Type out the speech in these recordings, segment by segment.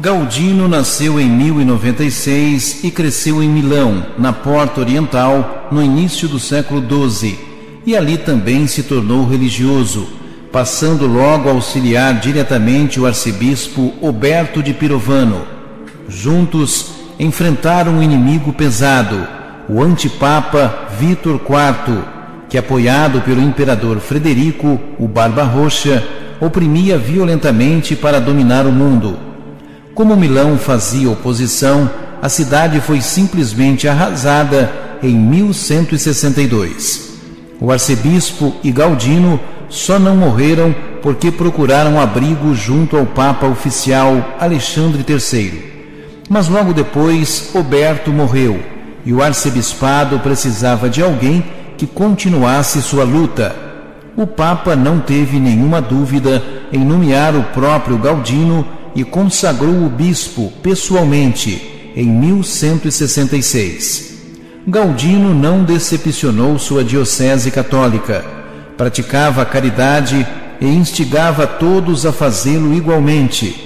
Galdino nasceu em 1096 e cresceu em Milão, na Porta Oriental, no início do século XII, e ali também se tornou religioso, passando logo a auxiliar diretamente o arcebispo Oberto de Pirovano. Juntos enfrentaram um inimigo pesado, o antipapa Vítor IV, que apoiado pelo imperador Frederico, o Barba Roxa, oprimia violentamente para dominar o mundo como Milão fazia oposição, a cidade foi simplesmente arrasada em 1162. O arcebispo e Galdino só não morreram porque procuraram abrigo junto ao Papa oficial Alexandre III. Mas logo depois, Oberto morreu e o arcebispado precisava de alguém que continuasse sua luta. O Papa não teve nenhuma dúvida em nomear o próprio Galdino e consagrou o bispo pessoalmente em 1166. Galdino não decepcionou sua diocese católica, praticava a caridade e instigava todos a fazê-lo igualmente.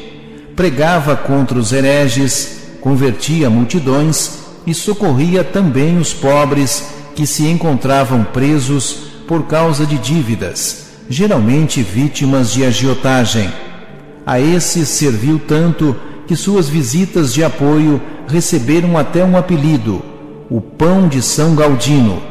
Pregava contra os hereges, convertia multidões e socorria também os pobres que se encontravam presos por causa de dívidas, geralmente vítimas de agiotagem. A esses serviu tanto que suas visitas de apoio receberam até um apelido, o Pão de São Galdino,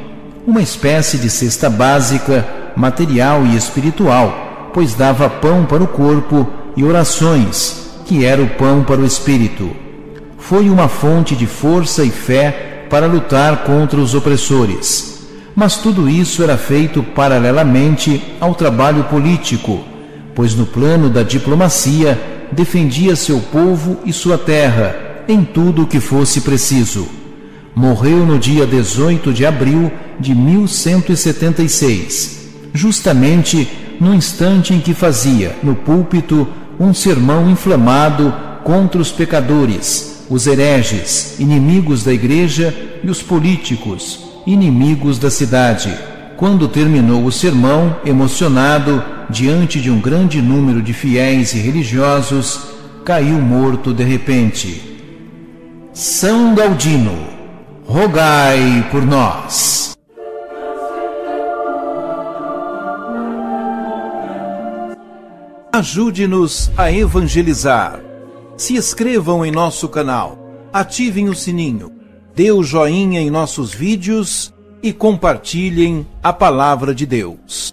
uma espécie de cesta básica, material e espiritual, pois dava pão para o corpo e orações, que era o pão para o espírito. Foi uma fonte de força e fé para lutar contra os opressores. Mas tudo isso era feito paralelamente ao trabalho político pois no plano da diplomacia defendia seu povo e sua terra em tudo o que fosse preciso. Morreu no dia 18 de abril de 1176, justamente no instante em que fazia, no púlpito, um sermão inflamado contra os pecadores, os hereges, inimigos da igreja e os políticos, inimigos da cidade. Quando terminou o sermão, emocionado, diante de um grande número de fiéis e religiosos, caiu morto de repente. São Galdino, rogai por nós. Ajude-nos a evangelizar. Se inscrevam em nosso canal, ativem o sininho, dê o joinha em nossos vídeos e compartilhem a palavra de Deus.